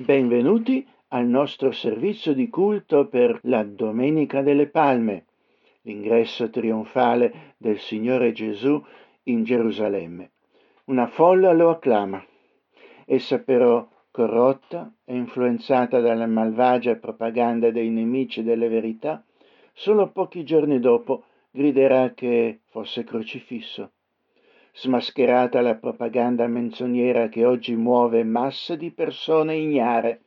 Benvenuti al nostro servizio di culto per la Domenica delle Palme, l'ingresso trionfale del Signore Gesù in Gerusalemme. Una folla lo acclama. Essa però, corrotta e influenzata dalla malvagia propaganda dei nemici delle verità, solo pochi giorni dopo griderà che fosse crocifisso smascherata la propaganda menzognera che oggi muove masse di persone ignare,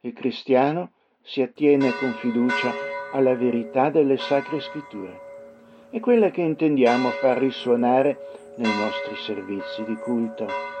il cristiano si attiene con fiducia alla verità delle sacre scritture. È quella che intendiamo far risuonare nei nostri servizi di culto.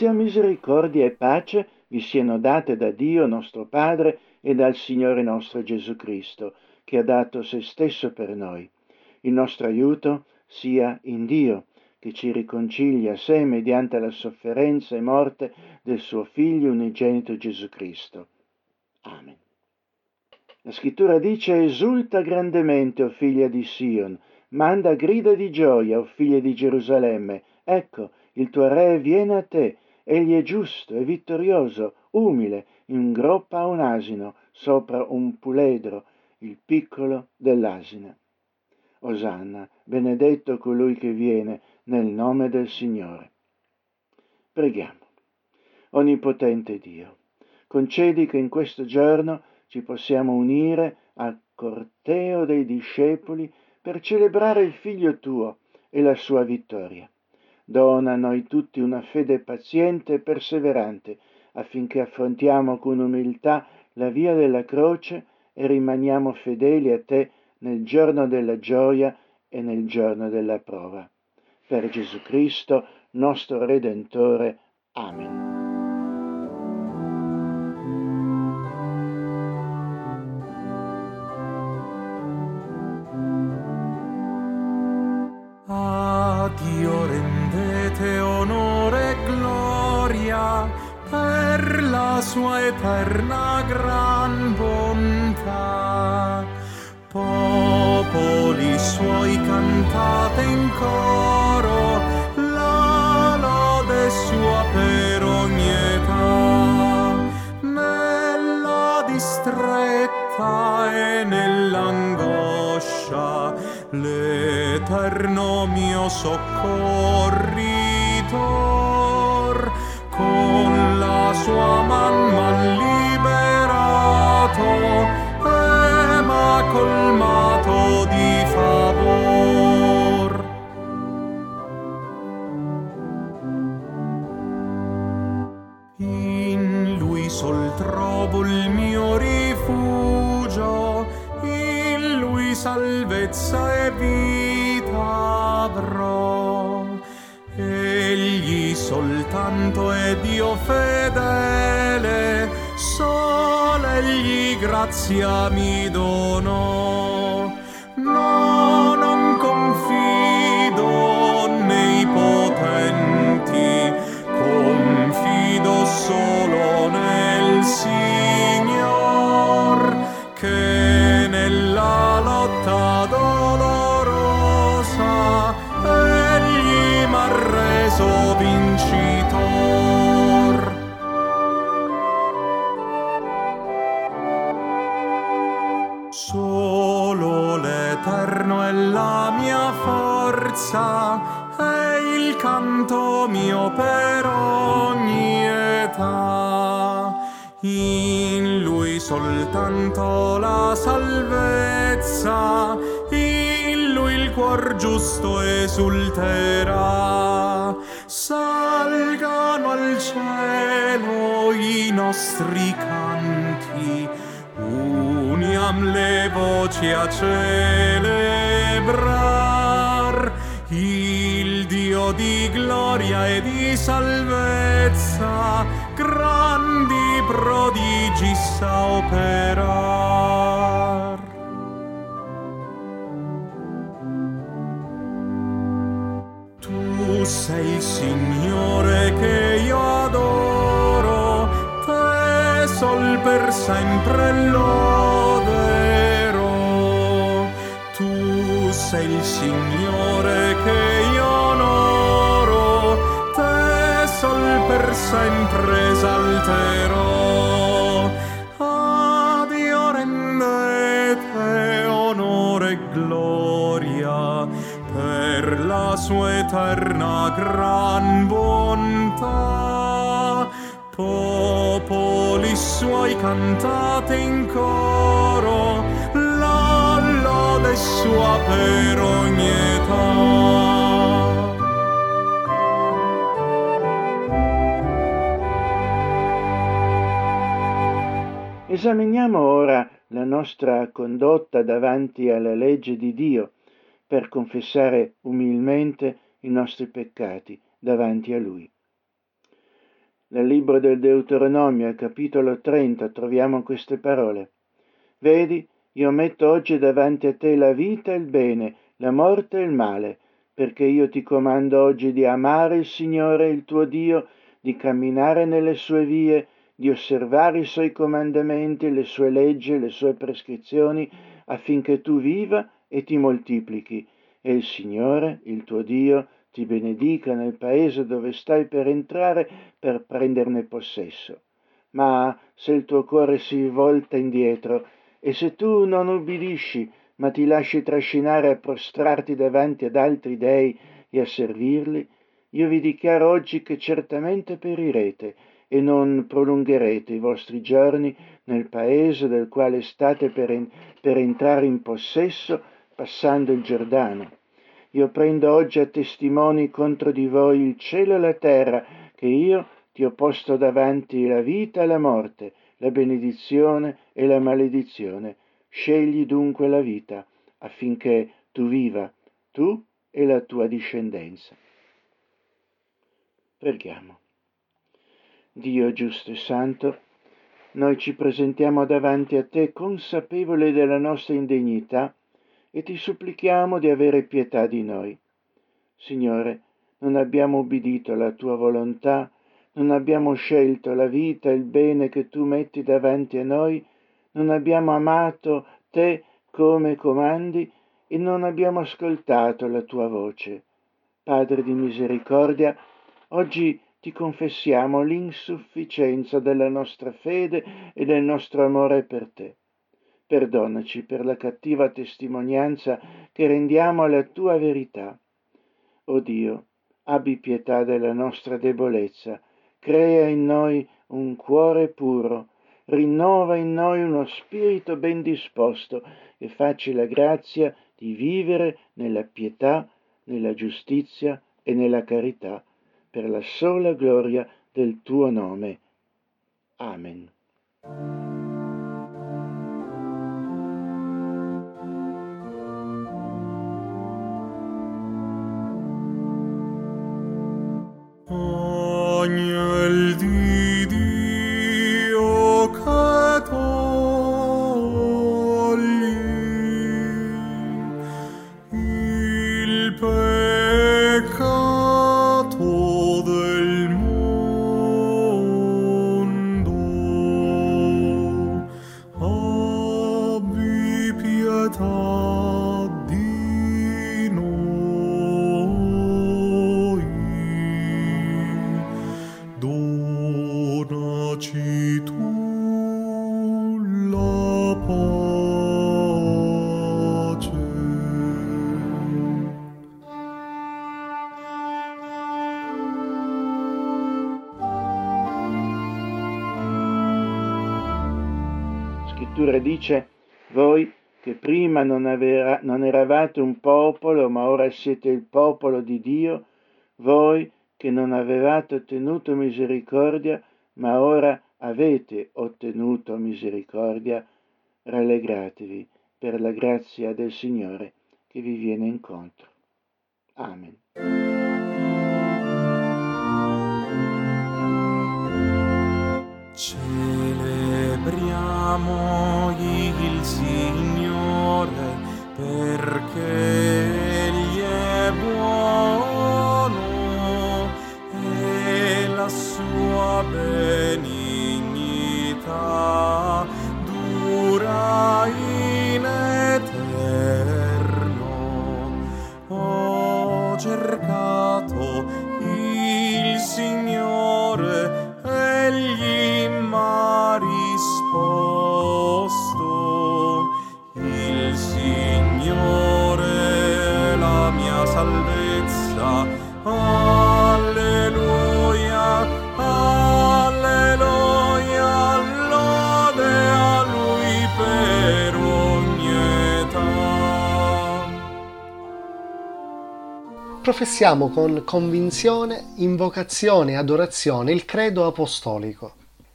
Grazia, misericordia e pace vi siano date da Dio nostro Padre e dal Signore nostro Gesù Cristo, che ha dato se stesso per noi. Il nostro aiuto sia in Dio, che ci riconcilia a sé mediante la sofferenza e morte del suo Figlio unigenito Gesù Cristo. Amen. La scrittura dice esulta grandemente, o figlia di Sion, manda grida di gioia, o figlia di Gerusalemme. Ecco, il tuo re viene a te, egli è giusto e vittorioso, umile, in groppa a un asino, sopra un puledro, il piccolo dell'asina. Osanna, benedetto colui che viene nel nome del Signore. Preghiamo. Onnipotente Dio, concedi che in questo giorno ci possiamo unire al corteo dei discepoli per celebrare il Figlio tuo e la sua vittoria. Dona a noi tutti una fede paziente e perseverante, affinché affrontiamo con umiltà la via della croce e rimaniamo fedeli a te nel giorno della gioia e nel giorno della prova. Per Gesù Cristo, nostro Redentore. Amen. Eterna gran bontà. Popoli suoi cantate in coro, la lode sua per ogni età. Nella distretta e nell'angoscia, l'eterno mio soccorritor, con sua man m'han liberato e m'ha colmato di favor. In lui sol trovo il mio rifugio, in lui salvezza e vita avrò. Egli soltanto è Dio fede grazia mi donò. No, non confido nei potenti, confido solo forza e il canto mio per ogni età. In lui soltanto la salvezza, in lui il cuor giusto esulterà. Salgano al cielo i nostri canti, uniam le voci a celebrar di gloria e di salvezza, grandi prodigi sa operar. Tu sei il Signore che io adoro, te sol per sempre loderò. Tu sei il Signore che io onoro, sol per sempre esalterò. A Dio rendete onore e gloria per la sua eterna gran bontà. Popoli suoi cantate in coro, la lode sua per ogni età. Esaminiamo ora la nostra condotta davanti alla legge di Dio per confessare umilmente i nostri peccati davanti a Lui. Nel libro del Deuteronomio, capitolo 30, troviamo queste parole. Vedi, io metto oggi davanti a te la vita e il bene, la morte e il male, perché io ti comando oggi di amare il Signore il tuo Dio, di camminare nelle sue vie, di osservare i suoi comandamenti, le sue leggi, le sue prescrizioni, affinché tu viva e ti moltiplichi, e il Signore, il tuo Dio, ti benedica nel paese dove stai per entrare per prenderne possesso. Ma se il tuo cuore si volta indietro e se tu non ubbidisci, ma ti lasci trascinare a prostrarti davanti ad altri dei e a servirli, io vi dichiaro oggi che certamente perirete e non prolungherete i vostri giorni nel paese del quale state per, en- per entrare in possesso passando il Giordano. Io prendo oggi a testimoni contro di voi il cielo e la terra, che io ti ho posto davanti la vita e la morte, la benedizione e la maledizione. Scegli dunque la vita, affinché tu viva, tu e la tua discendenza. Preghiamo. Dio giusto e santo, noi ci presentiamo davanti a te consapevoli della nostra indegnità e ti supplichiamo di avere pietà di noi. Signore, non abbiamo ubbidito alla tua volontà, non abbiamo scelto la vita e il bene che tu metti davanti a noi, non abbiamo amato te come comandi e non abbiamo ascoltato la tua voce. Padre di misericordia, oggi ti confessiamo l'insufficienza della nostra fede e del nostro amore per te. Perdonaci per la cattiva testimonianza che rendiamo alla tua verità. O Dio, abbi pietà della nostra debolezza, crea in noi un cuore puro, rinnova in noi uno spirito ben disposto e facci la grazia di vivere nella pietà, nella giustizia e nella carità, per la sola gloria del tuo nome. Amen. Avera, non eravate un popolo, ma ora siete il popolo di Dio, voi che non avevate ottenuto misericordia, ma ora avete ottenuto misericordia, rallegratevi per la grazia del Signore che vi viene incontro. Amen. Celebriamo il Signore Professiamo con convinzione, invocazione e adorazione il credo apostolico.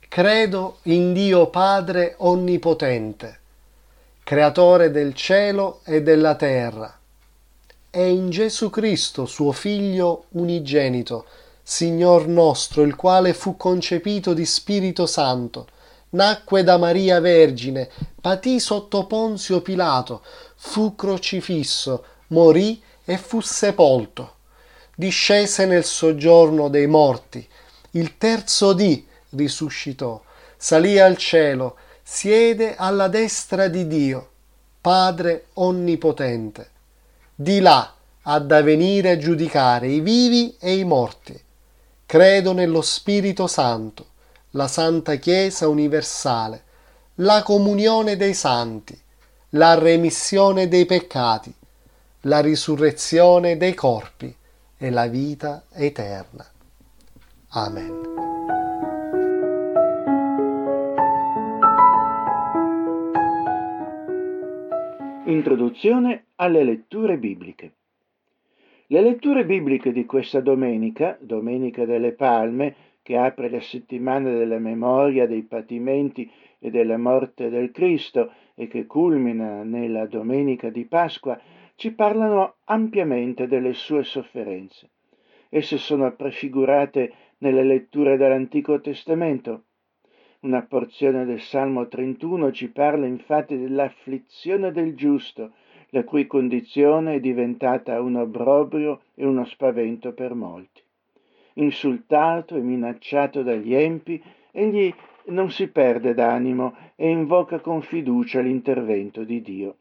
Credo in Dio Padre Onnipotente, Creatore del cielo e della terra, e in Gesù Cristo, suo Figlio unigenito, Signor nostro, il quale fu concepito di Spirito Santo, nacque da Maria Vergine, patì sotto Ponzio Pilato, fu crocifisso, morì e fu sepolto. Discese nel soggiorno dei morti. Il terzo dì risuscitò, salì al cielo, siede alla destra di Dio, Padre Onnipotente. Di là ha da venire a giudicare i vivi e i morti. Credo nello Spirito Santo, la Santa Chiesa universale, la comunione dei santi, la remissione dei peccati, la risurrezione dei corpi e la vita eterna. Amen. Introduzione alle letture bibliche. Le letture bibliche di questa domenica, Domenica delle Palme, che apre la settimana della memoria dei patimenti e della morte del Cristo e che culmina nella Domenica di Pasqua, ci parlano ampiamente delle sue sofferenze. Esse sono prefigurate nelle letture dell'Antico Testamento. Una porzione del Salmo 31 ci parla infatti dell'afflizione del giusto, la cui condizione è diventata un obbrobrio e uno spavento per molti. Insultato e minacciato dagli empi, egli non si perde d'animo e invoca con fiducia l'intervento di Dio.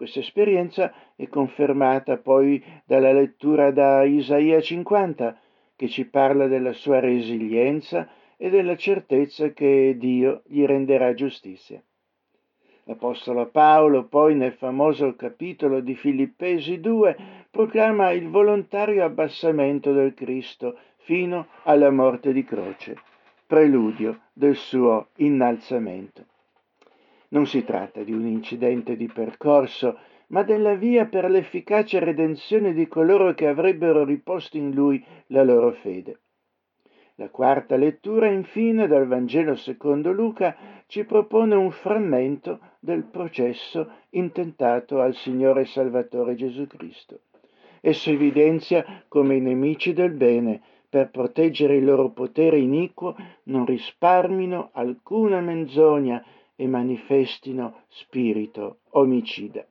Questa esperienza è confermata poi dalla lettura da Isaia 50, che ci parla della sua resilienza e della certezza che Dio gli renderà giustizia. L'Apostolo Paolo poi nel famoso capitolo di Filippesi 2 proclama il volontario abbassamento del Cristo fino alla morte di croce, preludio del suo innalzamento. Non si tratta di un incidente di percorso, ma della via per l'efficace redenzione di coloro che avrebbero riposto in lui la loro fede. La quarta lettura, infine, dal Vangelo secondo Luca ci propone un frammento del processo intentato al Signore Salvatore Gesù Cristo. Esso evidenzia come i nemici del bene, per proteggere il loro potere iniquo, non risparmino alcuna menzogna e manifestino spirito omicida,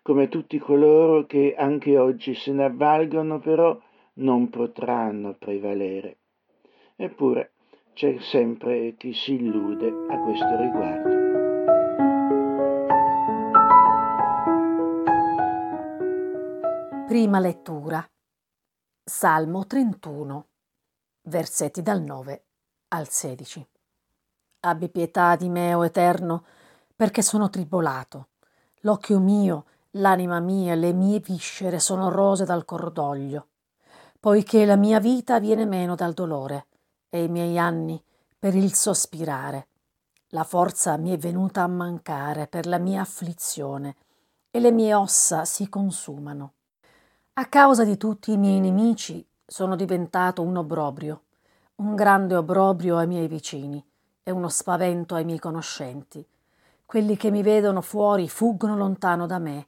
come tutti coloro che anche oggi se ne avvalgono però non potranno prevalere. Eppure c'è sempre chi si illude a questo riguardo. Prima lettura. Salmo 31, versetti dal 9 al 16. Abbi pietà di me, o Eterno, perché sono tribolato. L'occhio mio, l'anima mia, le mie viscere sono rose dal cordoglio, poiché la mia vita viene meno dal dolore e i miei anni per il sospirare. La forza mi è venuta a mancare per la mia afflizione e le mie ossa si consumano. A causa di tutti i miei nemici sono diventato un obbrobrio, un grande obbrobrio ai miei vicini e uno spavento ai miei conoscenti. Quelli che mi vedono fuori fuggono lontano da me.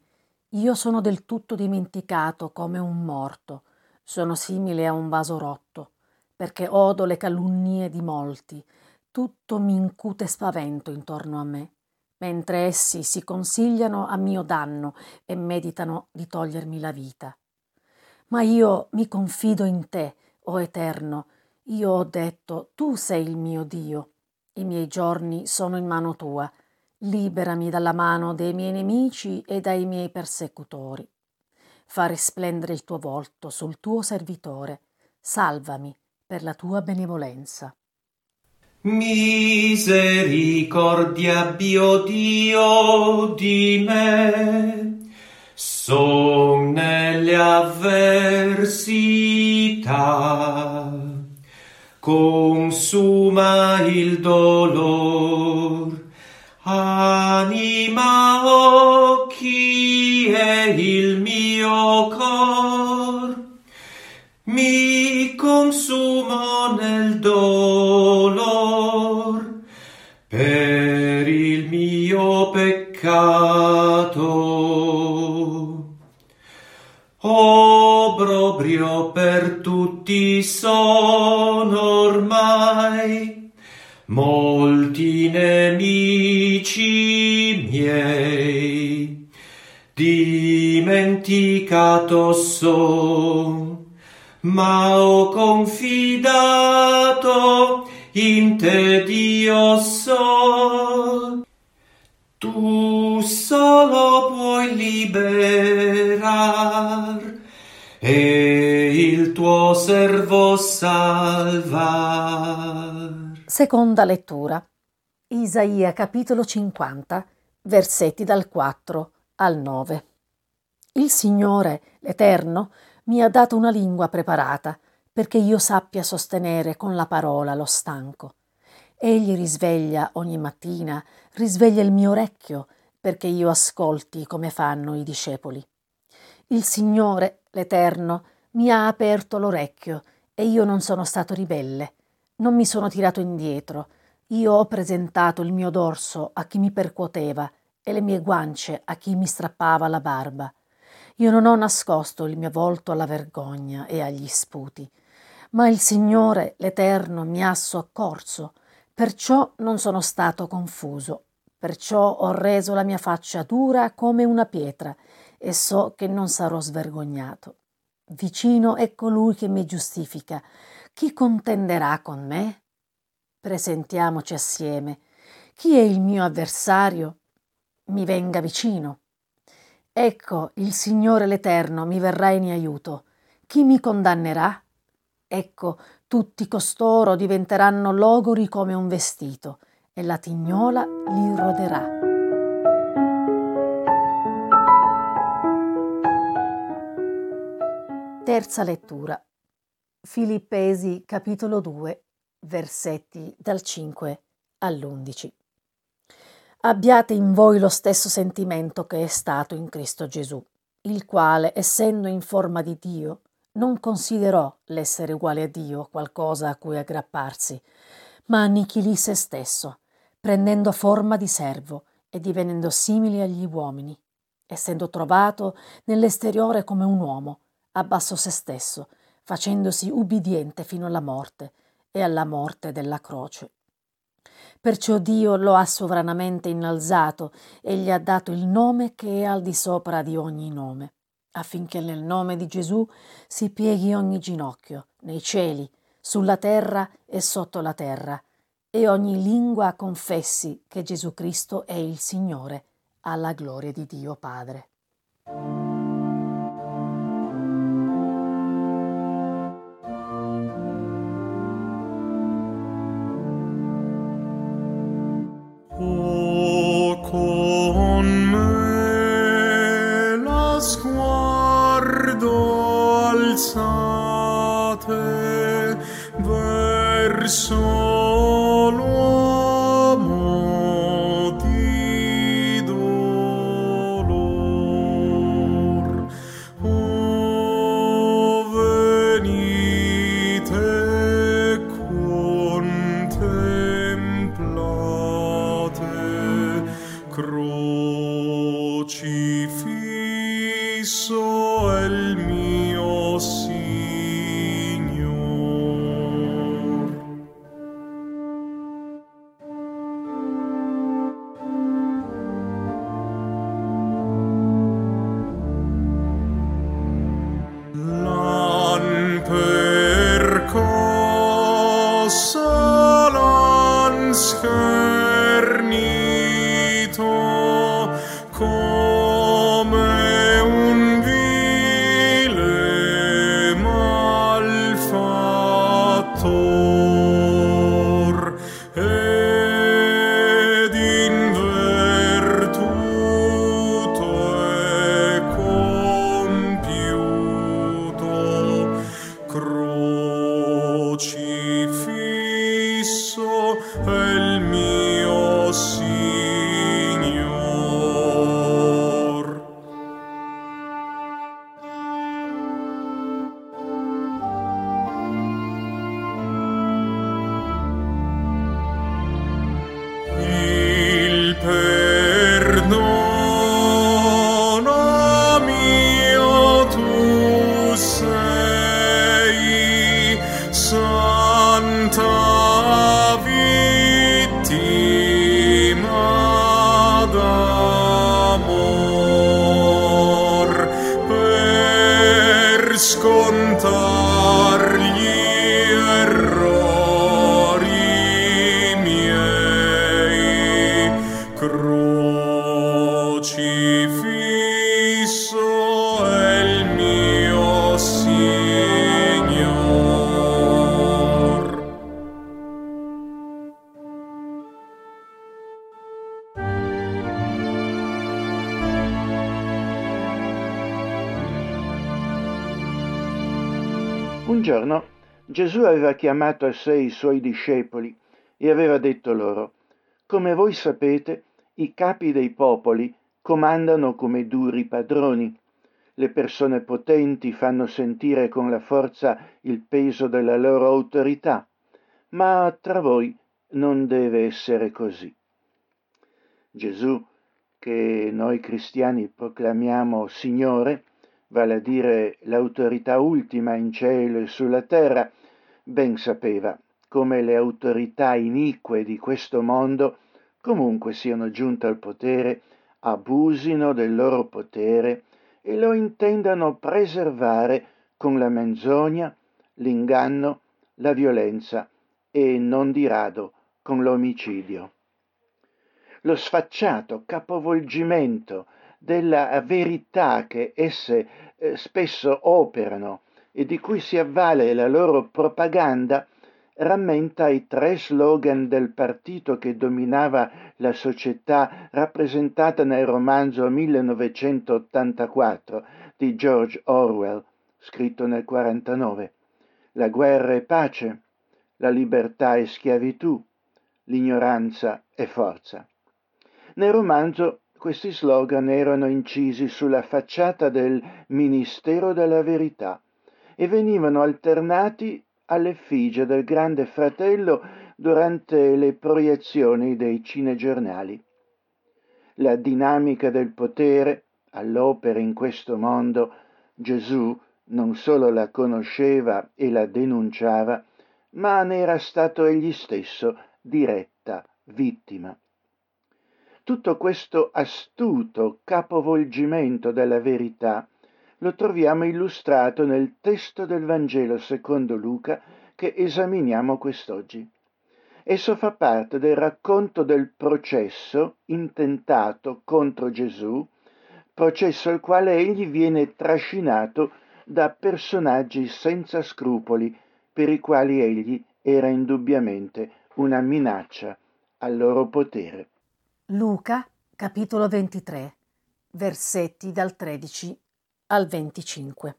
Io sono del tutto dimenticato come un morto. Sono simile a un vaso rotto, perché odo le calunnie di molti. Tutto mi incute spavento intorno a me, mentre essi si consigliano a mio danno e meditano di togliermi la vita. Ma io mi confido in te, o oh Eterno. Io ho detto, tu sei il mio Dio. I miei giorni sono in mano tua. Liberami dalla mano dei miei nemici e dai miei persecutori. Fa risplendere il tuo volto sul tuo servitore. Salvami per la tua benevolenza. Misericordia abbio Dio di me son nelle avversità, consuma il dolor, anima, occhi e il mio cor, mi consumo nel dolor per il mio peccato. Obrobrio per tutti sono ormai, molti nemici miei, dimenticato son, ma ho confidato in te Dio sol. Tu solo puoi liberar e servo salvar. Seconda lettura. Isaia capitolo 50, versetti dal 4 al 9. Il Signore, l'Eterno, mi ha dato una lingua preparata perché io sappia sostenere con la parola lo stanco. Egli risveglia ogni mattina, risveglia il mio orecchio, perché io ascolti come fanno i discepoli. Il Signore, l'Eterno, mi ha aperto l'orecchio e io non sono stato ribelle, non mi sono tirato indietro, io ho presentato il mio dorso a chi mi percuoteva e le mie guance a chi mi strappava la barba. Io non ho nascosto il mio volto alla vergogna e agli sputi, ma il Signore, l'Eterno, mi ha soccorso, Perciò non sono stato confuso, perciò ho reso la mia faccia dura come una pietra e so che non sarò svergognato. Vicino è colui che mi giustifica. Chi contenderà con me? Presentiamoci assieme. Chi è il mio avversario? Mi venga vicino. Ecco, il Signore l'Eterno mi verrà in aiuto. Chi mi condannerà? Ecco, tutti costoro diventeranno logori come un vestito e la tignola li roderà. Terza lettura. Filippesi capitolo 2, versetti dal 5 all'11. Abbiate in voi lo stesso sentimento che è stato in Cristo Gesù, il quale, essendo in forma di Dio, non considerò l'essere uguale a Dio qualcosa a cui aggrapparsi, ma annichilì se stesso, prendendo forma di servo e divenendo simile agli uomini. Essendo trovato nell'esteriore come un uomo, abbassò se stesso, facendosi ubbidiente fino alla morte e alla morte della croce. Perciò Dio lo ha sovranamente innalzato e gli ha dato il nome che è al di sopra di ogni nome affinché nel nome di Gesù si pieghi ogni ginocchio, nei cieli, sulla terra e sotto la terra, e ogni lingua confessi che Gesù Cristo è il Signore, alla gloria di Dio Padre. Gesù aveva chiamato a sé i suoi discepoli e aveva detto loro, Come voi sapete, i capi dei popoli comandano come duri padroni. Le persone potenti fanno sentire con la forza il peso della loro autorità, ma tra voi non deve essere così. Gesù, che noi cristiani proclamiamo Signore, vale a dire l'autorità ultima in cielo e sulla terra, ben sapeva come le autorità inique di questo mondo, comunque siano giunte al potere, abusino del loro potere e lo intendano preservare con la menzogna, l'inganno, la violenza e non di rado con l'omicidio. Lo sfacciato capovolgimento della verità che esse eh, spesso operano e di cui si avvale la loro propaganda rammenta i tre slogan del partito che dominava la società rappresentata nel romanzo 1984 di George Orwell, scritto nel 49. La guerra è pace, la libertà è schiavitù, l'ignoranza è forza. Nel romanzo questi slogan erano incisi sulla facciata del Ministero della Verità e venivano alternati all'effigie del Grande Fratello durante le proiezioni dei cinegiornali. La dinamica del potere all'opera in questo mondo Gesù non solo la conosceva e la denunciava, ma ne era stato egli stesso diretta vittima. Tutto questo astuto capovolgimento della verità lo troviamo illustrato nel testo del Vangelo secondo Luca che esaminiamo quest'oggi. Esso fa parte del racconto del processo intentato contro Gesù, processo al quale egli viene trascinato da personaggi senza scrupoli per i quali egli era indubbiamente una minaccia al loro potere. Luca, capitolo 23, versetti dal 13 al 25.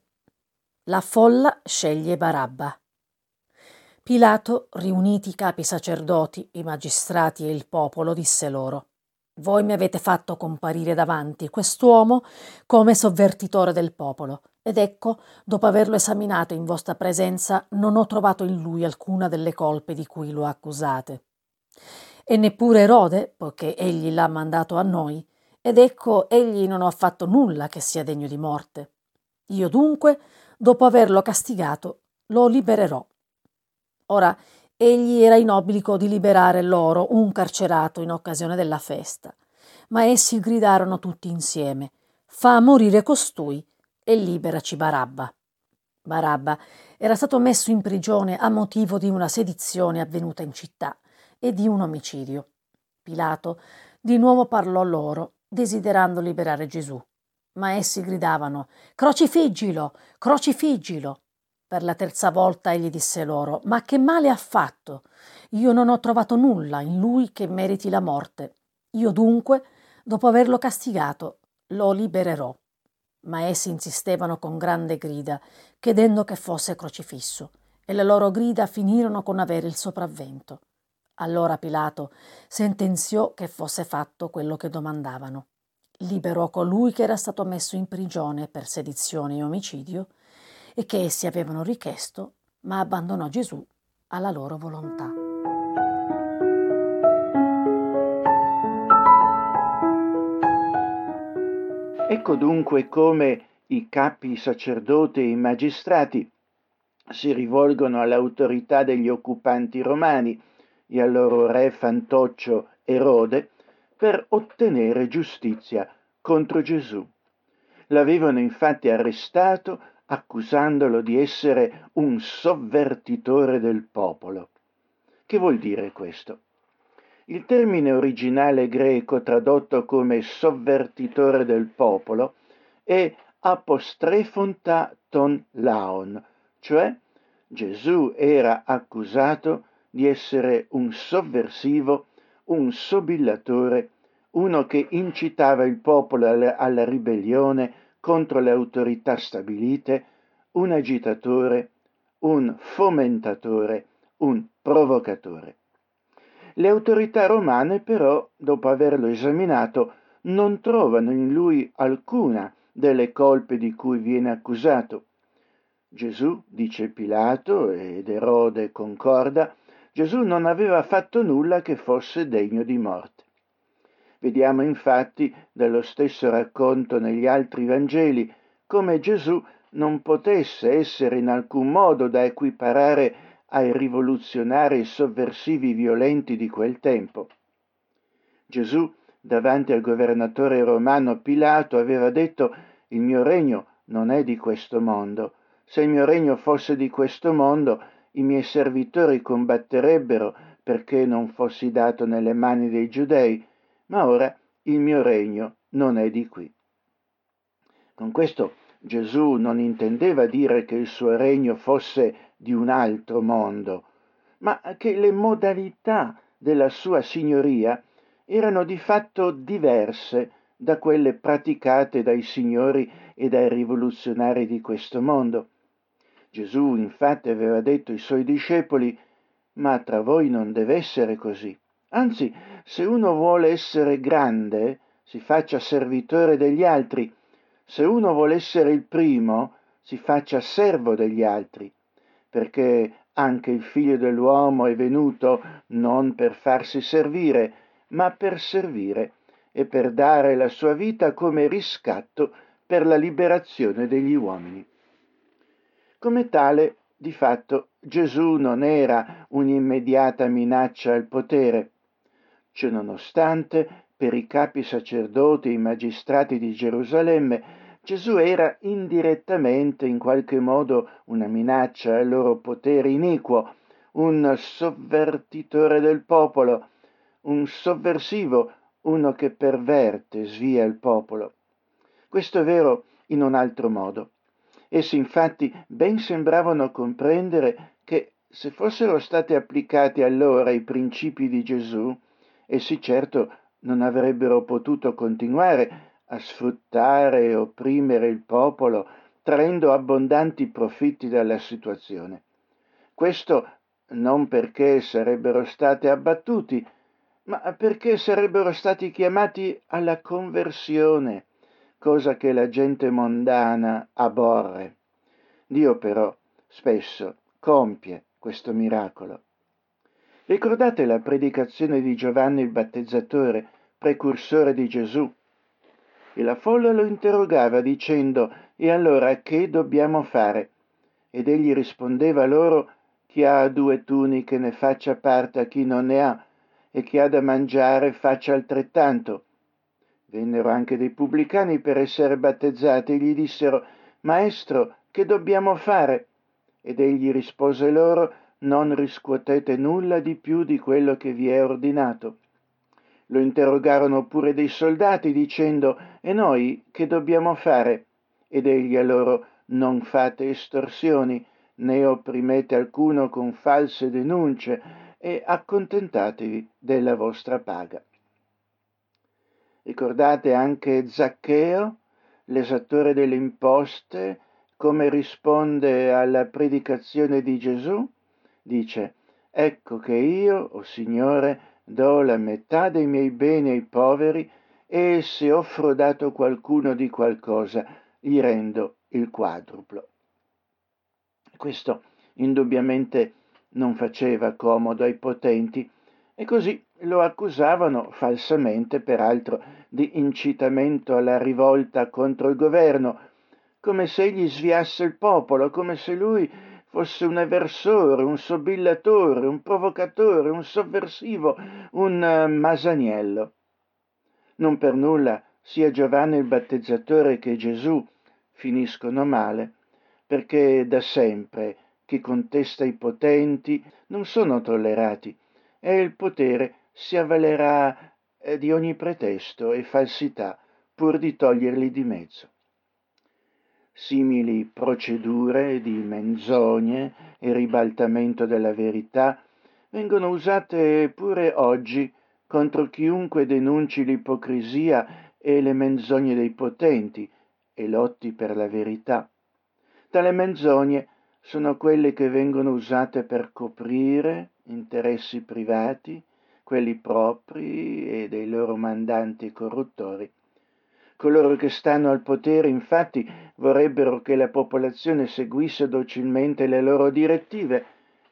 La folla sceglie Barabba. Pilato, riuniti i capi sacerdoti, i magistrati e il popolo, disse loro: Voi mi avete fatto comparire davanti quest'uomo come sovvertitore del popolo, ed ecco, dopo averlo esaminato in vostra presenza, non ho trovato in lui alcuna delle colpe di cui lo accusate. e neppure Erode, poiché egli l'ha mandato a noi, ed ecco egli non ha fatto nulla che sia degno di morte. Io dunque, dopo averlo castigato, lo libererò. Ora, egli era in obbligo di liberare loro un carcerato in occasione della festa, ma essi gridarono tutti insieme, fa morire costui e liberaci Barabba. Barabba era stato messo in prigione a motivo di una sedizione avvenuta in città e di un omicidio. Pilato di nuovo parlò loro, desiderando liberare Gesù. Ma essi gridavano Crocifiggilo, crocifiggilo. Per la terza volta egli disse loro Ma che male ha fatto? Io non ho trovato nulla in lui che meriti la morte. Io dunque, dopo averlo castigato, lo libererò. Ma essi insistevano con grande grida, chiedendo che fosse crocifisso, e le loro grida finirono con avere il sopravvento. Allora Pilato sentenziò che fosse fatto quello che domandavano. Liberò colui che era stato messo in prigione per sedizione e omicidio e che essi avevano richiesto, ma abbandonò Gesù alla loro volontà. Ecco dunque come i capi sacerdoti e i magistrati si rivolgono all'autorità degli occupanti romani e al loro re fantoccio Erode per ottenere giustizia contro Gesù. L'avevano infatti arrestato accusandolo di essere un sovvertitore del popolo. Che vuol dire questo? Il termine originale greco tradotto come sovvertitore del popolo è apostrefonta ton laon, cioè Gesù era accusato di essere un sovversivo, un sobillatore, uno che incitava il popolo alla, ribellione contro le autorità stabilite, un agitatore, un fomentatore, un provocatore. Le autorità romane però, dopo averlo esaminato, non trovano in lui alcuna delle colpe di cui viene accusato. Gesù, dice Pilato, ed Erode concorda, Gesù non aveva fatto nulla che fosse degno di morte. Vediamo infatti dallo stesso racconto negli altri Vangeli come Gesù non potesse essere in alcun modo da equiparare ai rivoluzionari sovversivi violenti di quel tempo. Gesù, davanti al governatore romano Pilato, aveva detto il mio regno non è di questo mondo. Se il mio regno fosse di questo mondo, i miei servitori combatterebbero perché non fossi dato nelle mani dei giudei, ma ora il mio regno non è di qui. Con questo Gesù non intendeva dire che il suo regno fosse di un altro mondo, ma che le modalità della sua signoria erano di fatto diverse da quelle praticate dai signori e dai rivoluzionari di questo mondo. Gesù infatti aveva detto ai suoi discepoli, ma tra voi non deve essere così. Anzi, se uno vuole essere grande, si faccia servitore degli altri. Se uno vuole essere il primo, si faccia servo degli altri. Perché anche il figlio dell'uomo è venuto non per farsi servire, ma per servire e per dare la sua vita come riscatto per la liberazione degli uomini. Come tale, di fatto, Gesù non era un'immediata minaccia al potere. Ciononostante, per i capi sacerdoti e i magistrati di Gerusalemme, Gesù era indirettamente in qualche modo una minaccia al loro potere iniquo, un sovvertitore del popolo, un sovversivo, uno che perverte, svia il popolo. Questo è vero in un altro modo. Essi infatti ben sembravano comprendere che se fossero stati applicati allora i principi di Gesù, essi certo non avrebbero potuto continuare a sfruttare e opprimere il popolo, traendo abbondanti profitti dalla situazione. Questo non perché sarebbero stati abbattuti, ma perché sarebbero stati chiamati alla conversione cosa che la gente mondana aborre. Dio però spesso compie questo miracolo. Ricordate la predicazione di Giovanni il battezzatore, precursore di Gesù? E la folla lo interrogava dicendo, e allora che dobbiamo fare? Ed egli rispondeva loro, chi ha due tuniche ne faccia parte a chi non ne ha, e chi ha da mangiare faccia altrettanto. Vennero anche dei pubblicani per essere battezzati e gli dissero, Maestro, che dobbiamo fare? Ed egli rispose loro, Non riscuotete nulla di più di quello che vi è ordinato. Lo interrogarono pure dei soldati dicendo, E noi che dobbiamo fare? Ed egli a loro, Non fate estorsioni, né opprimete alcuno con false denunce, e accontentatevi della vostra paga. Ricordate anche Zaccheo, l'esattore delle imposte, come risponde alla predicazione di Gesù? Dice, ecco che io, o oh Signore, do la metà dei miei beni ai poveri e se offro dato qualcuno di qualcosa, gli rendo il quadruplo. Questo indubbiamente non faceva comodo ai potenti e così lo accusavano falsamente, peraltro, di incitamento alla rivolta contro il governo, come se egli sviasse il popolo, come se lui fosse un eversore, un sobillatore, un provocatore, un sovversivo, un uh, masaniello. Non per nulla sia Giovanni il battezzatore che Gesù finiscono male, perché da sempre chi contesta i potenti non sono tollerati e il potere si avvalerà eh, di ogni pretesto e falsità pur di toglierli di mezzo. Simili procedure di menzogne e ribaltamento della verità vengono usate pure oggi contro chiunque denunci l'ipocrisia e le menzogne dei potenti e lotti per la verità. Tale menzogne sono quelle che vengono usate per coprire interessi privati, quelli propri e dei loro mandanti corruttori. Coloro che stanno al potere infatti vorrebbero che la popolazione seguisse docilmente le loro direttive,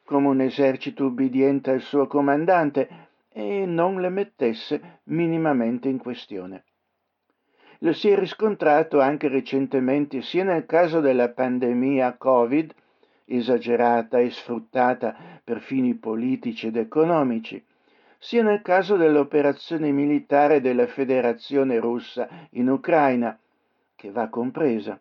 come un esercito ubbidiente al suo comandante, e non le mettesse minimamente in questione. Lo si è riscontrato anche recentemente sia nel caso della pandemia Covid, esagerata e sfruttata per fini politici ed economici, sia nel caso dell'operazione militare della Federazione russa in Ucraina, che va compresa.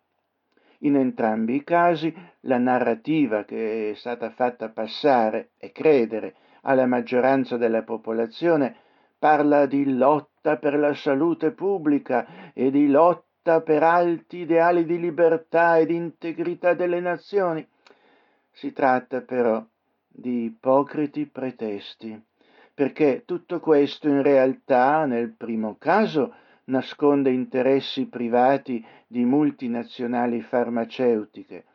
In entrambi i casi la narrativa che è stata fatta passare e credere alla maggioranza della popolazione parla di lotta per la salute pubblica e di lotta per alti ideali di libertà e di integrità delle nazioni si tratta però di ipocriti pretesti, perché tutto questo in realtà nel primo caso nasconde interessi privati di multinazionali farmaceutiche,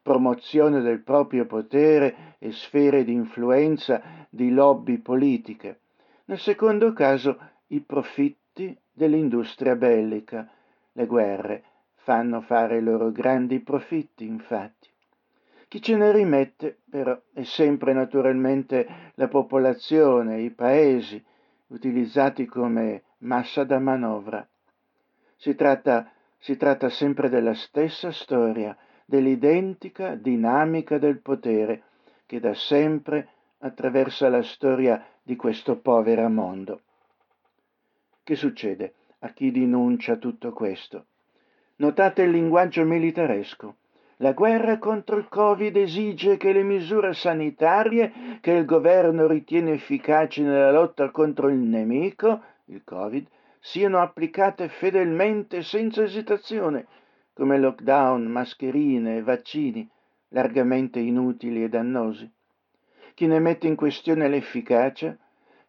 promozione del proprio potere e sfere di influenza di lobby politiche. Nel secondo caso i profitti dell'industria bellica. Le guerre fanno fare i loro grandi profitti, infatti. Chi ce ne rimette però è sempre naturalmente la popolazione, i paesi, utilizzati come massa da manovra. Si tratta, si tratta sempre della stessa storia, dell'identica dinamica del potere che da sempre attraversa la storia di questo povero mondo. Che succede a chi denuncia tutto questo? Notate il linguaggio militaresco. La guerra contro il Covid esige che le misure sanitarie che il governo ritiene efficaci nella lotta contro il nemico, il Covid, siano applicate fedelmente senza esitazione, come lockdown, mascherine e vaccini, largamente inutili e dannosi. Chi ne mette in questione l'efficacia,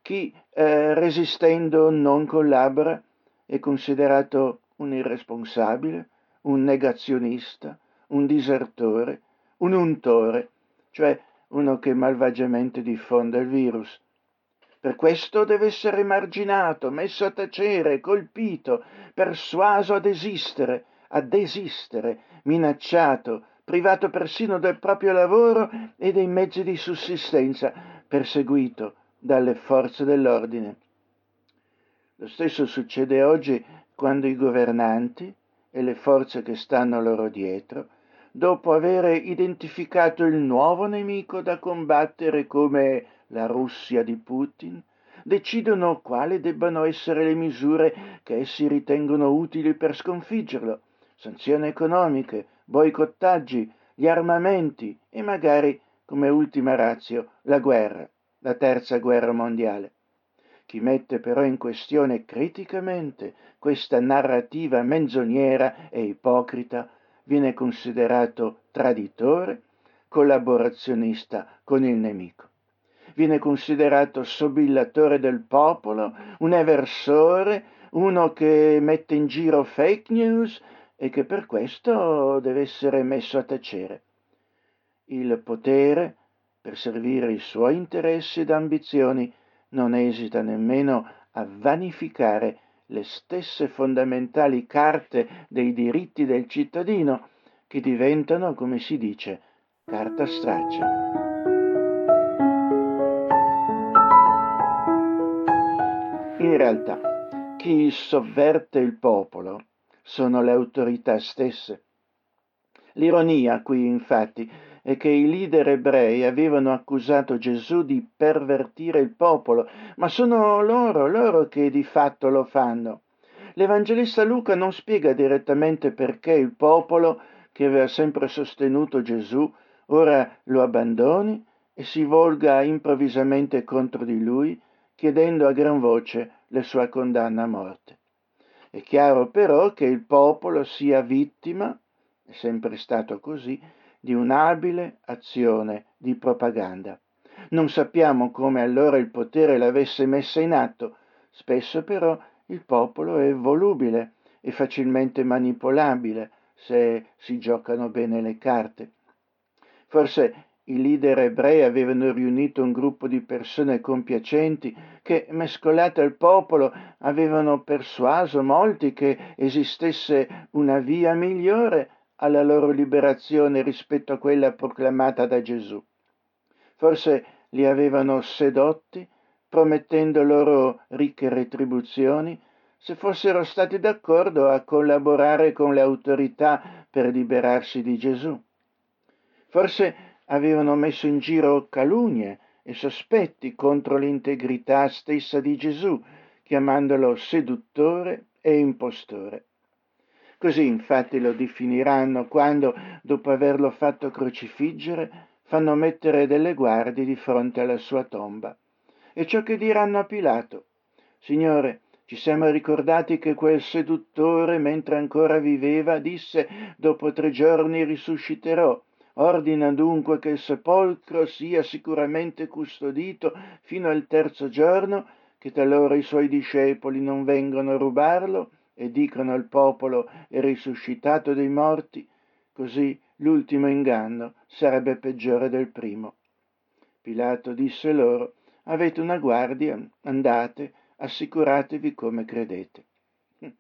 chi eh, resistendo non collabora, è considerato un irresponsabile, un negazionista, un disertore, un untore, cioè uno che malvagiamente diffonde il virus. Per questo deve essere emarginato, messo a tacere, colpito, persuaso a desistere, a desistere, minacciato, privato persino del proprio lavoro e dei mezzi di sussistenza, perseguito, dalle forze dell'ordine. Lo stesso succede oggi quando i governanti e le forze che stanno loro dietro, dopo aver identificato il nuovo nemico da combattere come la Russia di Putin, decidono quali debbano essere le misure che essi ritengono utili per sconfiggerlo, sanzioni economiche, boicottaggi, gli armamenti e magari, come ultima razio, la guerra, la terza guerra mondiale. Chi mette però in questione criticamente questa narrativa menzognera e ipocrita viene considerato traditore, collaborazionista con il nemico viene considerato sobillatore del popolo, un eversore, uno che mette in giro fake news e che per questo deve essere messo a tacere. Il potere, per servire i suoi interessi ed ambizioni, non esita nemmeno a vanificare le stesse fondamentali carte dei diritti del cittadino, che diventano, come si dice, carta straccia. In realtà, chi sovverte il popolo sono le autorità stesse. L'ironia qui, infatti, è che i leader ebrei avevano accusato Gesù di pervertire il popolo, ma sono loro, loro che di fatto lo fanno. L'Evangelista Luca non spiega direttamente perché il popolo, che aveva sempre sostenuto Gesù, ora lo abbandoni e si volga improvvisamente contro di lui, chiedendo a gran voce la sua condanna a morte. È chiaro però che il popolo sia vittima, è sempre stato così, di un'abile azione di propaganda. Non sappiamo come allora il potere l'avesse messa in atto, spesso però il popolo è volubile e facilmente manipolabile se si giocano bene le carte. Forse i leader ebrei avevano riunito un gruppo di persone compiacenti che, mescolate al popolo, avevano persuaso molti che esistesse una via migliore alla loro liberazione rispetto a quella proclamata da Gesù. Forse li avevano sedotti, promettendo loro ricche retribuzioni, se fossero stati d'accordo a collaborare con le autorità per liberarsi di Gesù. Forse avevano messo in giro calunnie e sospetti contro l'integrità stessa di Gesù, chiamandolo seduttore e impostore. Così infatti lo definiranno quando, dopo averlo fatto crocifiggere, fanno mettere delle guardie di fronte alla sua tomba. E ciò che diranno a Pilato, Signore, ci siamo ricordati che quel seduttore, mentre ancora viveva, disse, dopo tre giorni risusciterò. Ordina dunque che il sepolcro sia sicuramente custodito fino al terzo giorno, che talora i suoi discepoli non vengano a rubarlo e dicono al popolo è risuscitato dei morti, così l'ultimo inganno sarebbe peggiore del primo. Pilato disse loro, avete una guardia, andate, assicuratevi come credete.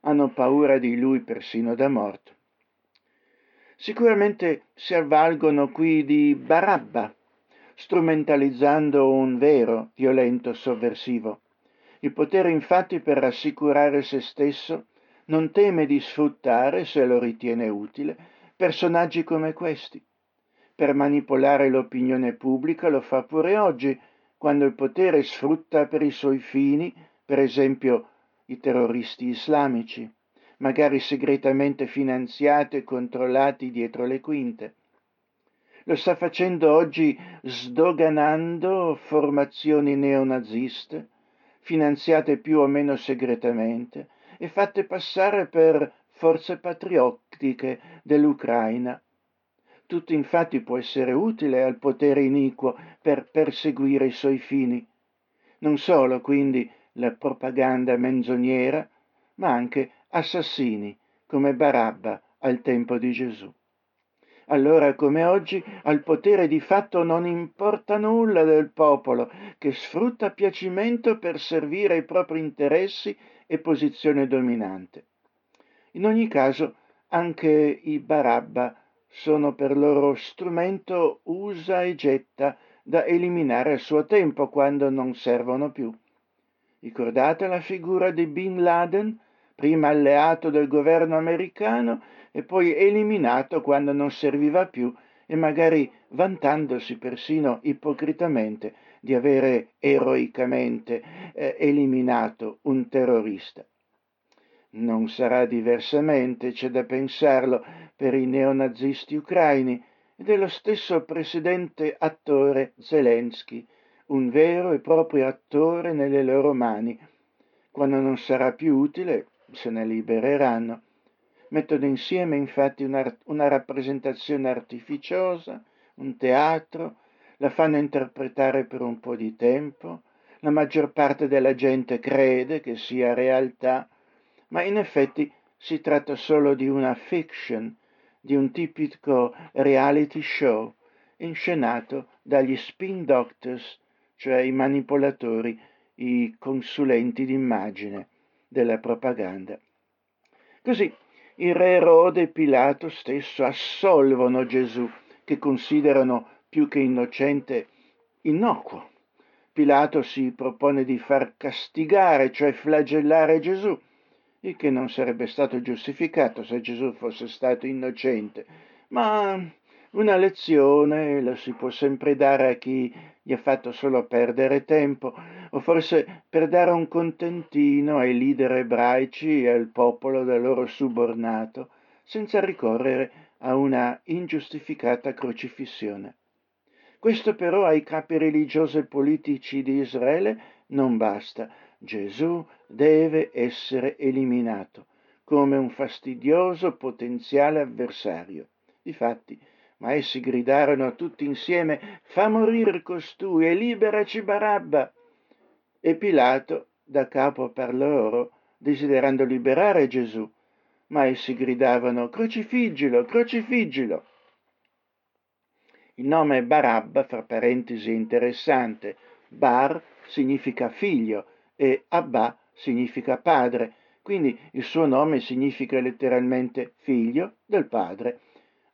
Hanno paura di lui persino da morto. Sicuramente si avvalgono qui di Barabba, strumentalizzando un vero violento sovversivo. Il potere infatti per rassicurare se stesso non teme di sfruttare, se lo ritiene utile, personaggi come questi. Per manipolare l'opinione pubblica lo fa pure oggi, quando il potere sfrutta per i suoi fini, per esempio, i terroristi islamici magari segretamente finanziati e controllati dietro le quinte. Lo sta facendo oggi sdoganando formazioni neonaziste, finanziate più o meno segretamente e fatte passare per forze patriottiche dell'Ucraina. Tutto infatti può essere utile al potere iniquo per perseguire i suoi fini. Non solo quindi la propaganda menzognera, ma anche assassini come Barabba al tempo di Gesù. Allora, come oggi, al potere di fatto non importa nulla del popolo, che sfrutta piacimento per servire i propri interessi e posizione dominante. In ogni caso, anche i Barabba sono per loro strumento usa e getta da eliminare a suo tempo quando non servono più. Ricordate la figura di Bin Laden, prima alleato del governo americano e poi eliminato quando non serviva più e magari vantandosi persino ipocritamente di avere eroicamente eh, eliminato un terrorista. Non sarà diversamente, c'è da pensarlo, per i neonazisti ucraini e dello stesso presidente attore Zelensky, un vero e proprio attore nelle loro mani. Quando non sarà più utile, se ne libereranno. Mettono insieme infatti una, una rappresentazione artificiosa, un teatro, la fanno interpretare per un po' di tempo, la maggior parte della gente crede che sia realtà, ma in effetti si tratta solo di una fiction, di un tipico reality show inscenato dagli spin doctors, cioè i manipolatori, i consulenti d'immagine della propaganda. Così il re Erode e Pilato stesso assolvono Gesù, che considerano più che innocente innocuo. Pilato si propone di far castigare, cioè flagellare Gesù, il che non sarebbe stato giustificato se Gesù fosse stato innocente, ma una lezione la si può sempre dare a chi gli ha fatto solo perdere tempo, o forse per dare un contentino ai leader ebraici e al popolo da loro subornato, senza ricorrere a una ingiustificata crocifissione. Questo però ai capi religiosi e politici di Israele non basta, Gesù deve essere eliminato come un fastidioso potenziale avversario. Difatti, ma essi gridarono tutti insieme Fa morire costui e liberaci Barabba. E Pilato, da capo per loro, desiderando liberare Gesù, ma essi gridavano Crocifiggilo, crocifiggilo. Il nome Barabba, fra parentesi, è interessante. Bar significa figlio e Abba significa padre, quindi il suo nome significa letteralmente figlio del padre.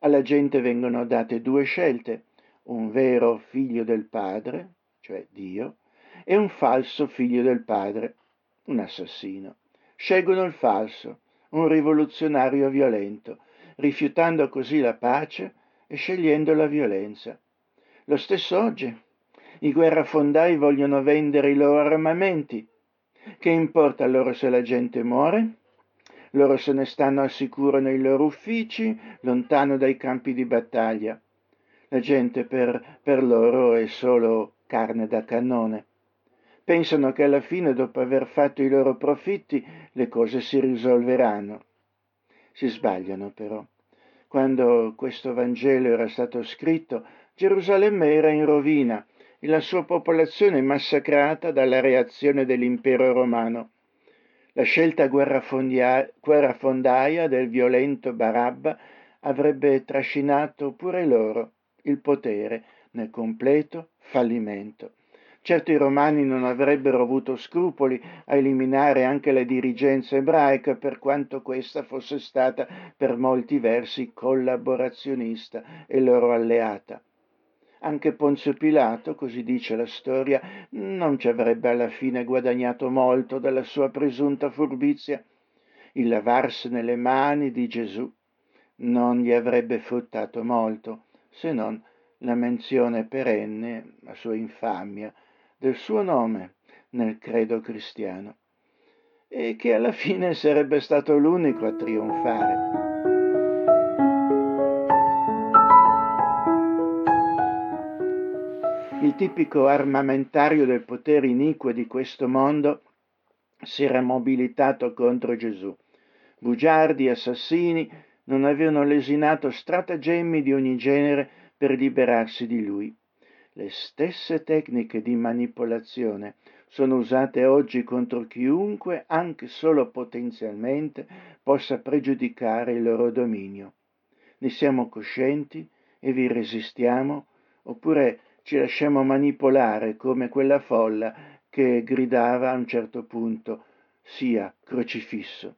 Alla gente vengono date due scelte, un vero figlio del padre, cioè Dio, e un falso figlio del padre, un assassino. Scelgono il falso, un rivoluzionario violento, rifiutando così la pace e scegliendo la violenza. Lo stesso oggi. I guerrafondai vogliono vendere i loro armamenti, che importa loro se la gente muore? Loro se ne stanno al sicuro nei loro uffici, lontano dai campi di battaglia. La gente per, per loro è solo carne da cannone. Pensano che alla fine, dopo aver fatto i loro profitti, le cose si risolveranno. Si sbagliano però. Quando questo Vangelo era stato scritto, Gerusalemme era in rovina e la sua popolazione massacrata dalla reazione dell'impero romano. La scelta guerrafondaia del violento Barabba avrebbe trascinato pure loro il potere nel completo fallimento. Certo i romani non avrebbero avuto scrupoli a eliminare anche la dirigenza ebraica, per quanto questa fosse stata per molti versi collaborazionista e loro alleata. Anche Ponzio Pilato, così dice la storia, non ci avrebbe alla fine guadagnato molto dalla sua presunta furbizia. Il lavarsene le mani di Gesù non gli avrebbe fruttato molto, se non la menzione perenne, la sua infamia, del suo nome nel credo cristiano, e che alla fine sarebbe stato l'unico a trionfare. Il tipico armamentario del potere iniquo di questo mondo si era mobilitato contro Gesù. Bugiardi, assassini non avevano lesinato stratagemmi di ogni genere per liberarsi di lui. Le stesse tecniche di manipolazione sono usate oggi contro chiunque, anche solo potenzialmente, possa pregiudicare il loro dominio. Ne siamo coscienti e vi resistiamo, oppure ci lasciamo manipolare come quella folla che gridava a un certo punto sia crocifisso.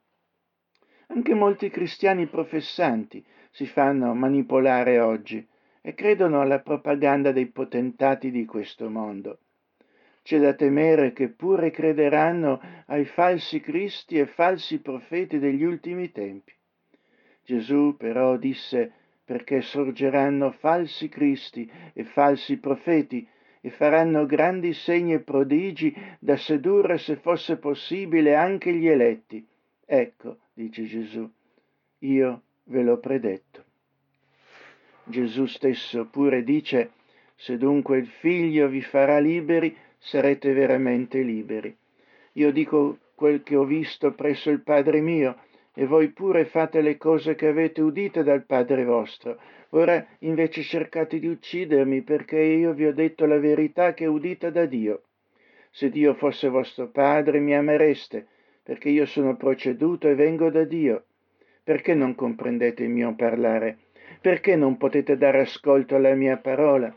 Anche molti cristiani professanti si fanno manipolare oggi e credono alla propaganda dei potentati di questo mondo. C'è da temere che pure crederanno ai falsi cristi e falsi profeti degli ultimi tempi. Gesù però disse perché sorgeranno falsi cristi e falsi profeti e faranno grandi segni e prodigi da sedurre, se fosse possibile, anche gli eletti. Ecco, dice Gesù, io ve l'ho predetto. Gesù stesso pure dice, se dunque il figlio vi farà liberi, sarete veramente liberi. Io dico quel che ho visto presso il Padre mio, e voi pure fate le cose che avete udite dal Padre vostro. Ora invece cercate di uccidermi perché io vi ho detto la verità che è udita da Dio. Se Dio fosse vostro Padre mi amereste, perché io sono proceduto e vengo da Dio. Perché non comprendete il mio parlare? Perché non potete dare ascolto alla mia parola?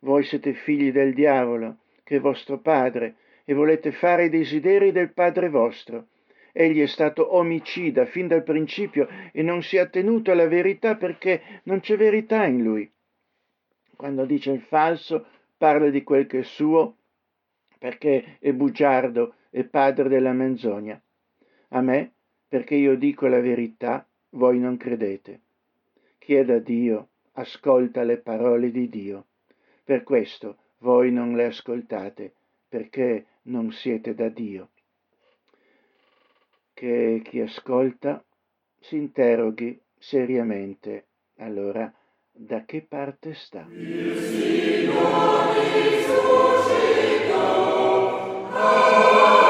Voi siete figli del diavolo, che è vostro padre, e volete fare i desideri del padre vostro. Egli è stato omicida fin dal principio e non si è attenuto alla verità perché non c'è verità in lui. Quando dice il falso, parla di quel che è suo perché è bugiardo e padre della menzogna. A me, perché io dico la verità, voi non credete. Chieda a Dio, ascolta le parole di Dio. Per questo voi non le ascoltate, perché non siete da Dio che chi ascolta si interroghi seriamente allora da che parte sta. Il Preghiamo.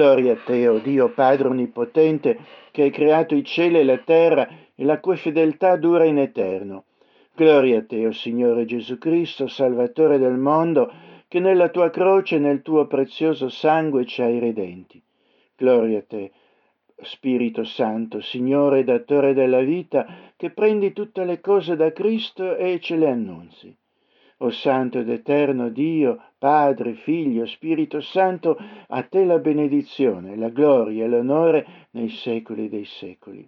Gloria a te, o oh Dio Padre Onnipotente, che hai creato i cieli e la terra e la cui fedeltà dura in eterno. Gloria a te, o oh Signore Gesù Cristo, Salvatore del mondo, che nella tua croce e nel tuo prezioso sangue ci hai redenti. Gloria a te, Spirito Santo, Signore e datore della vita, che prendi tutte le cose da Cristo e ce le annunzi. O Santo ed Eterno Dio, Padre, Figlio, Spirito Santo, a te la benedizione, la gloria e l'onore nei secoli dei secoli.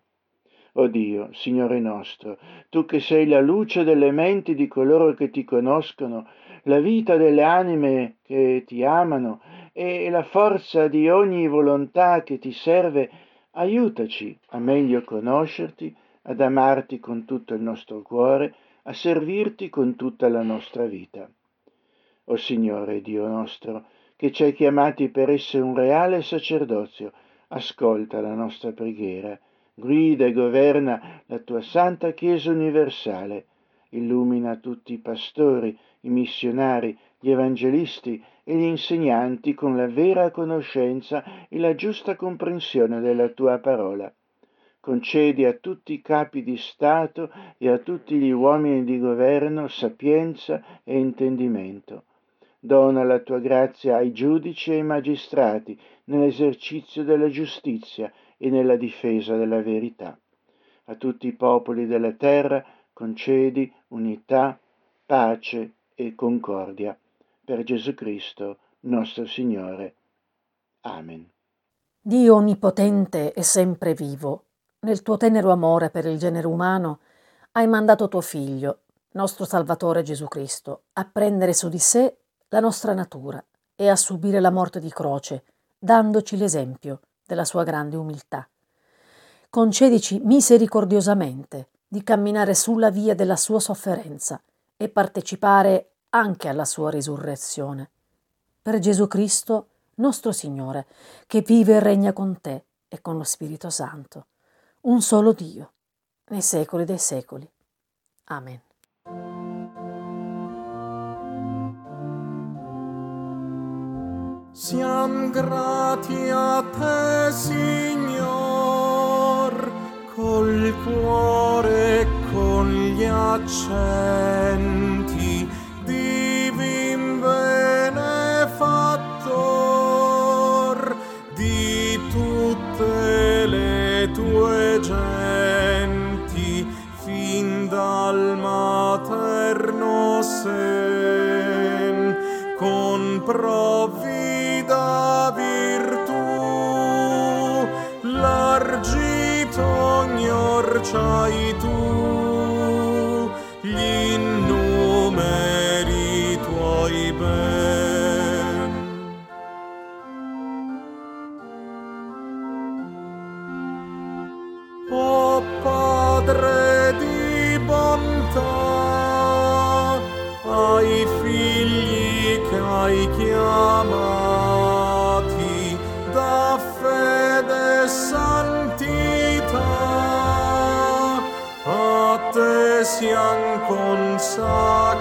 O Dio, Signore nostro, tu che sei la luce delle menti di coloro che ti conoscono, la vita delle anime che ti amano e la forza di ogni volontà che ti serve, aiutaci a meglio conoscerti, ad amarti con tutto il nostro cuore, a servirti con tutta la nostra vita. O Signore Dio nostro, che ci hai chiamati per essere un reale sacerdozio, ascolta la nostra preghiera, guida e governa la tua santa Chiesa universale, illumina tutti i pastori, i missionari, gli evangelisti e gli insegnanti con la vera conoscenza e la giusta comprensione della tua parola. Concedi a tutti i capi di Stato e a tutti gli uomini di governo sapienza e intendimento. Dona la tua grazia ai giudici e ai magistrati nell'esercizio della giustizia e nella difesa della verità. A tutti i popoli della terra concedi unità, pace e concordia. Per Gesù Cristo, nostro Signore. Amen. Dio onnipotente e sempre vivo, nel tuo tenero amore per il genere umano, hai mandato tuo Figlio, nostro Salvatore Gesù Cristo, a prendere su di sé la nostra natura e a subire la morte di croce, dandoci l'esempio della sua grande umiltà. Concedici misericordiosamente di camminare sulla via della sua sofferenza e partecipare anche alla sua risurrezione. Per Gesù Cristo, nostro Signore, che vive e regna con te e con lo Spirito Santo un solo Dio, nei secoli dei secoli. Amen. Siam grati a te, Signor, col cuore e con gli accenti genti fin dal materno sen. Con provvida virtù l'argito ognorciai tu Young con sa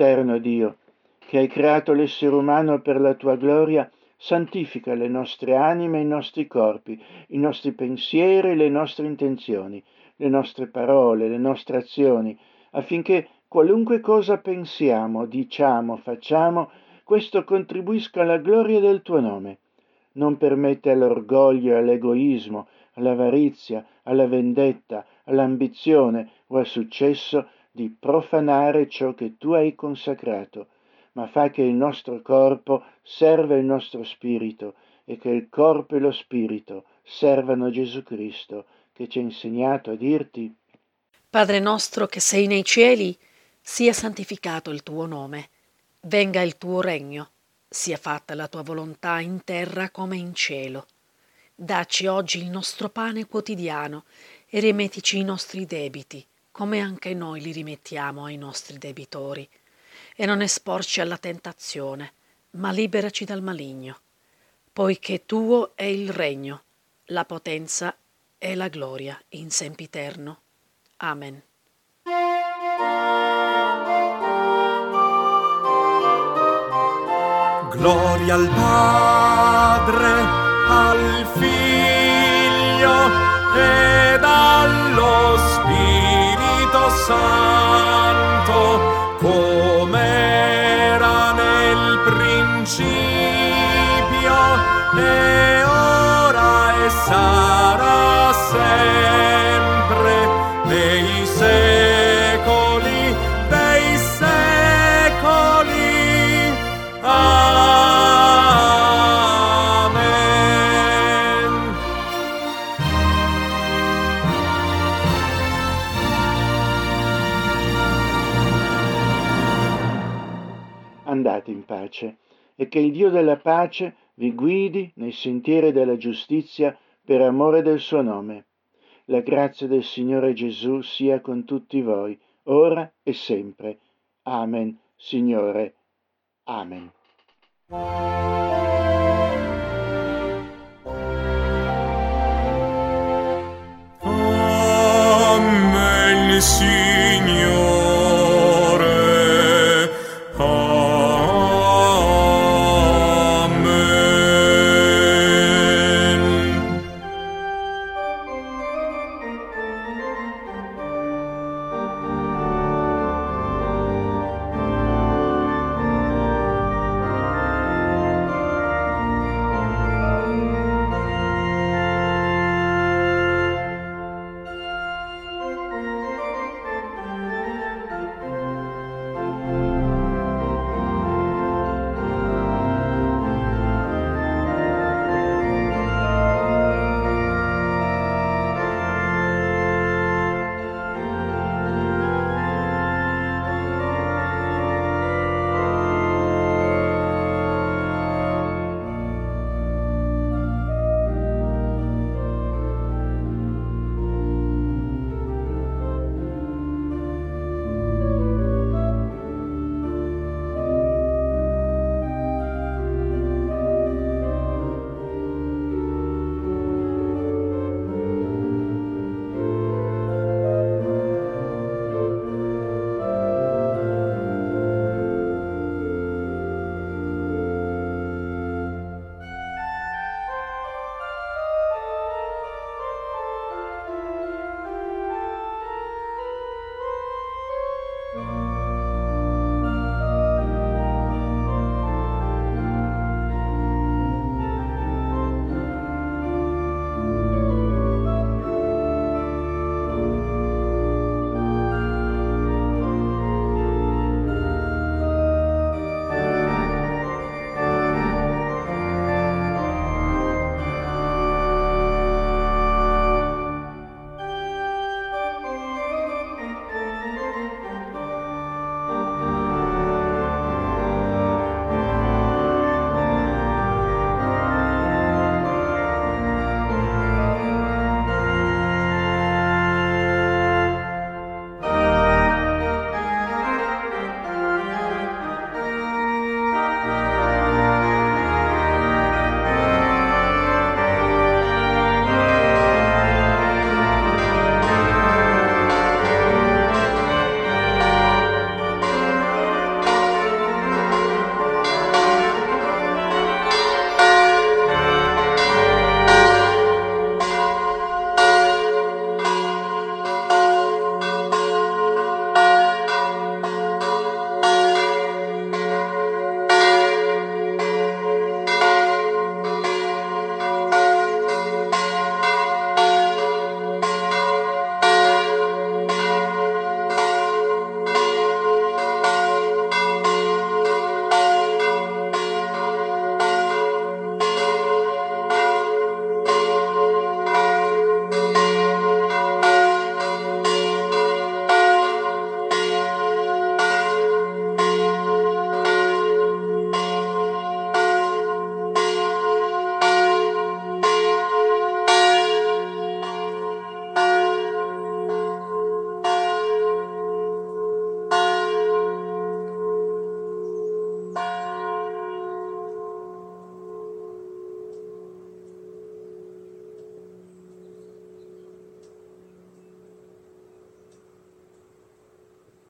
eterno Dio, che hai creato l'essere umano per la tua gloria, santifica le nostre anime e i nostri corpi, i nostri pensieri e le nostre intenzioni, le nostre parole, le nostre azioni, affinché qualunque cosa pensiamo, diciamo, facciamo, questo contribuisca alla gloria del tuo nome. Non permette all'orgoglio all'egoismo, all'avarizia, alla vendetta, all'ambizione o al successo di profanare ciò che tu hai consacrato, ma fa che il nostro corpo serva il nostro spirito e che il corpo e lo spirito servano Gesù Cristo, che ci ha insegnato a dirti Padre nostro che sei nei cieli, sia santificato il tuo nome, venga il tuo regno, sia fatta la tua volontà in terra come in cielo. Dacci oggi il nostro pane quotidiano e rimettici i nostri debiti, come anche noi li rimettiamo ai nostri debitori. E non esporci alla tentazione, ma liberaci dal maligno, poiché tuo è il regno, la potenza e la gloria in sempiterno. Amen. Gloria al Padre, al Figlio ed allo Spirito Santo, andate in pace e che il Dio della pace vi guidi nei sentieri della giustizia per amore del suo nome. La grazia del Signore Gesù sia con tutti voi, ora e sempre. Amen, Signore. Amen. Amen, Signore.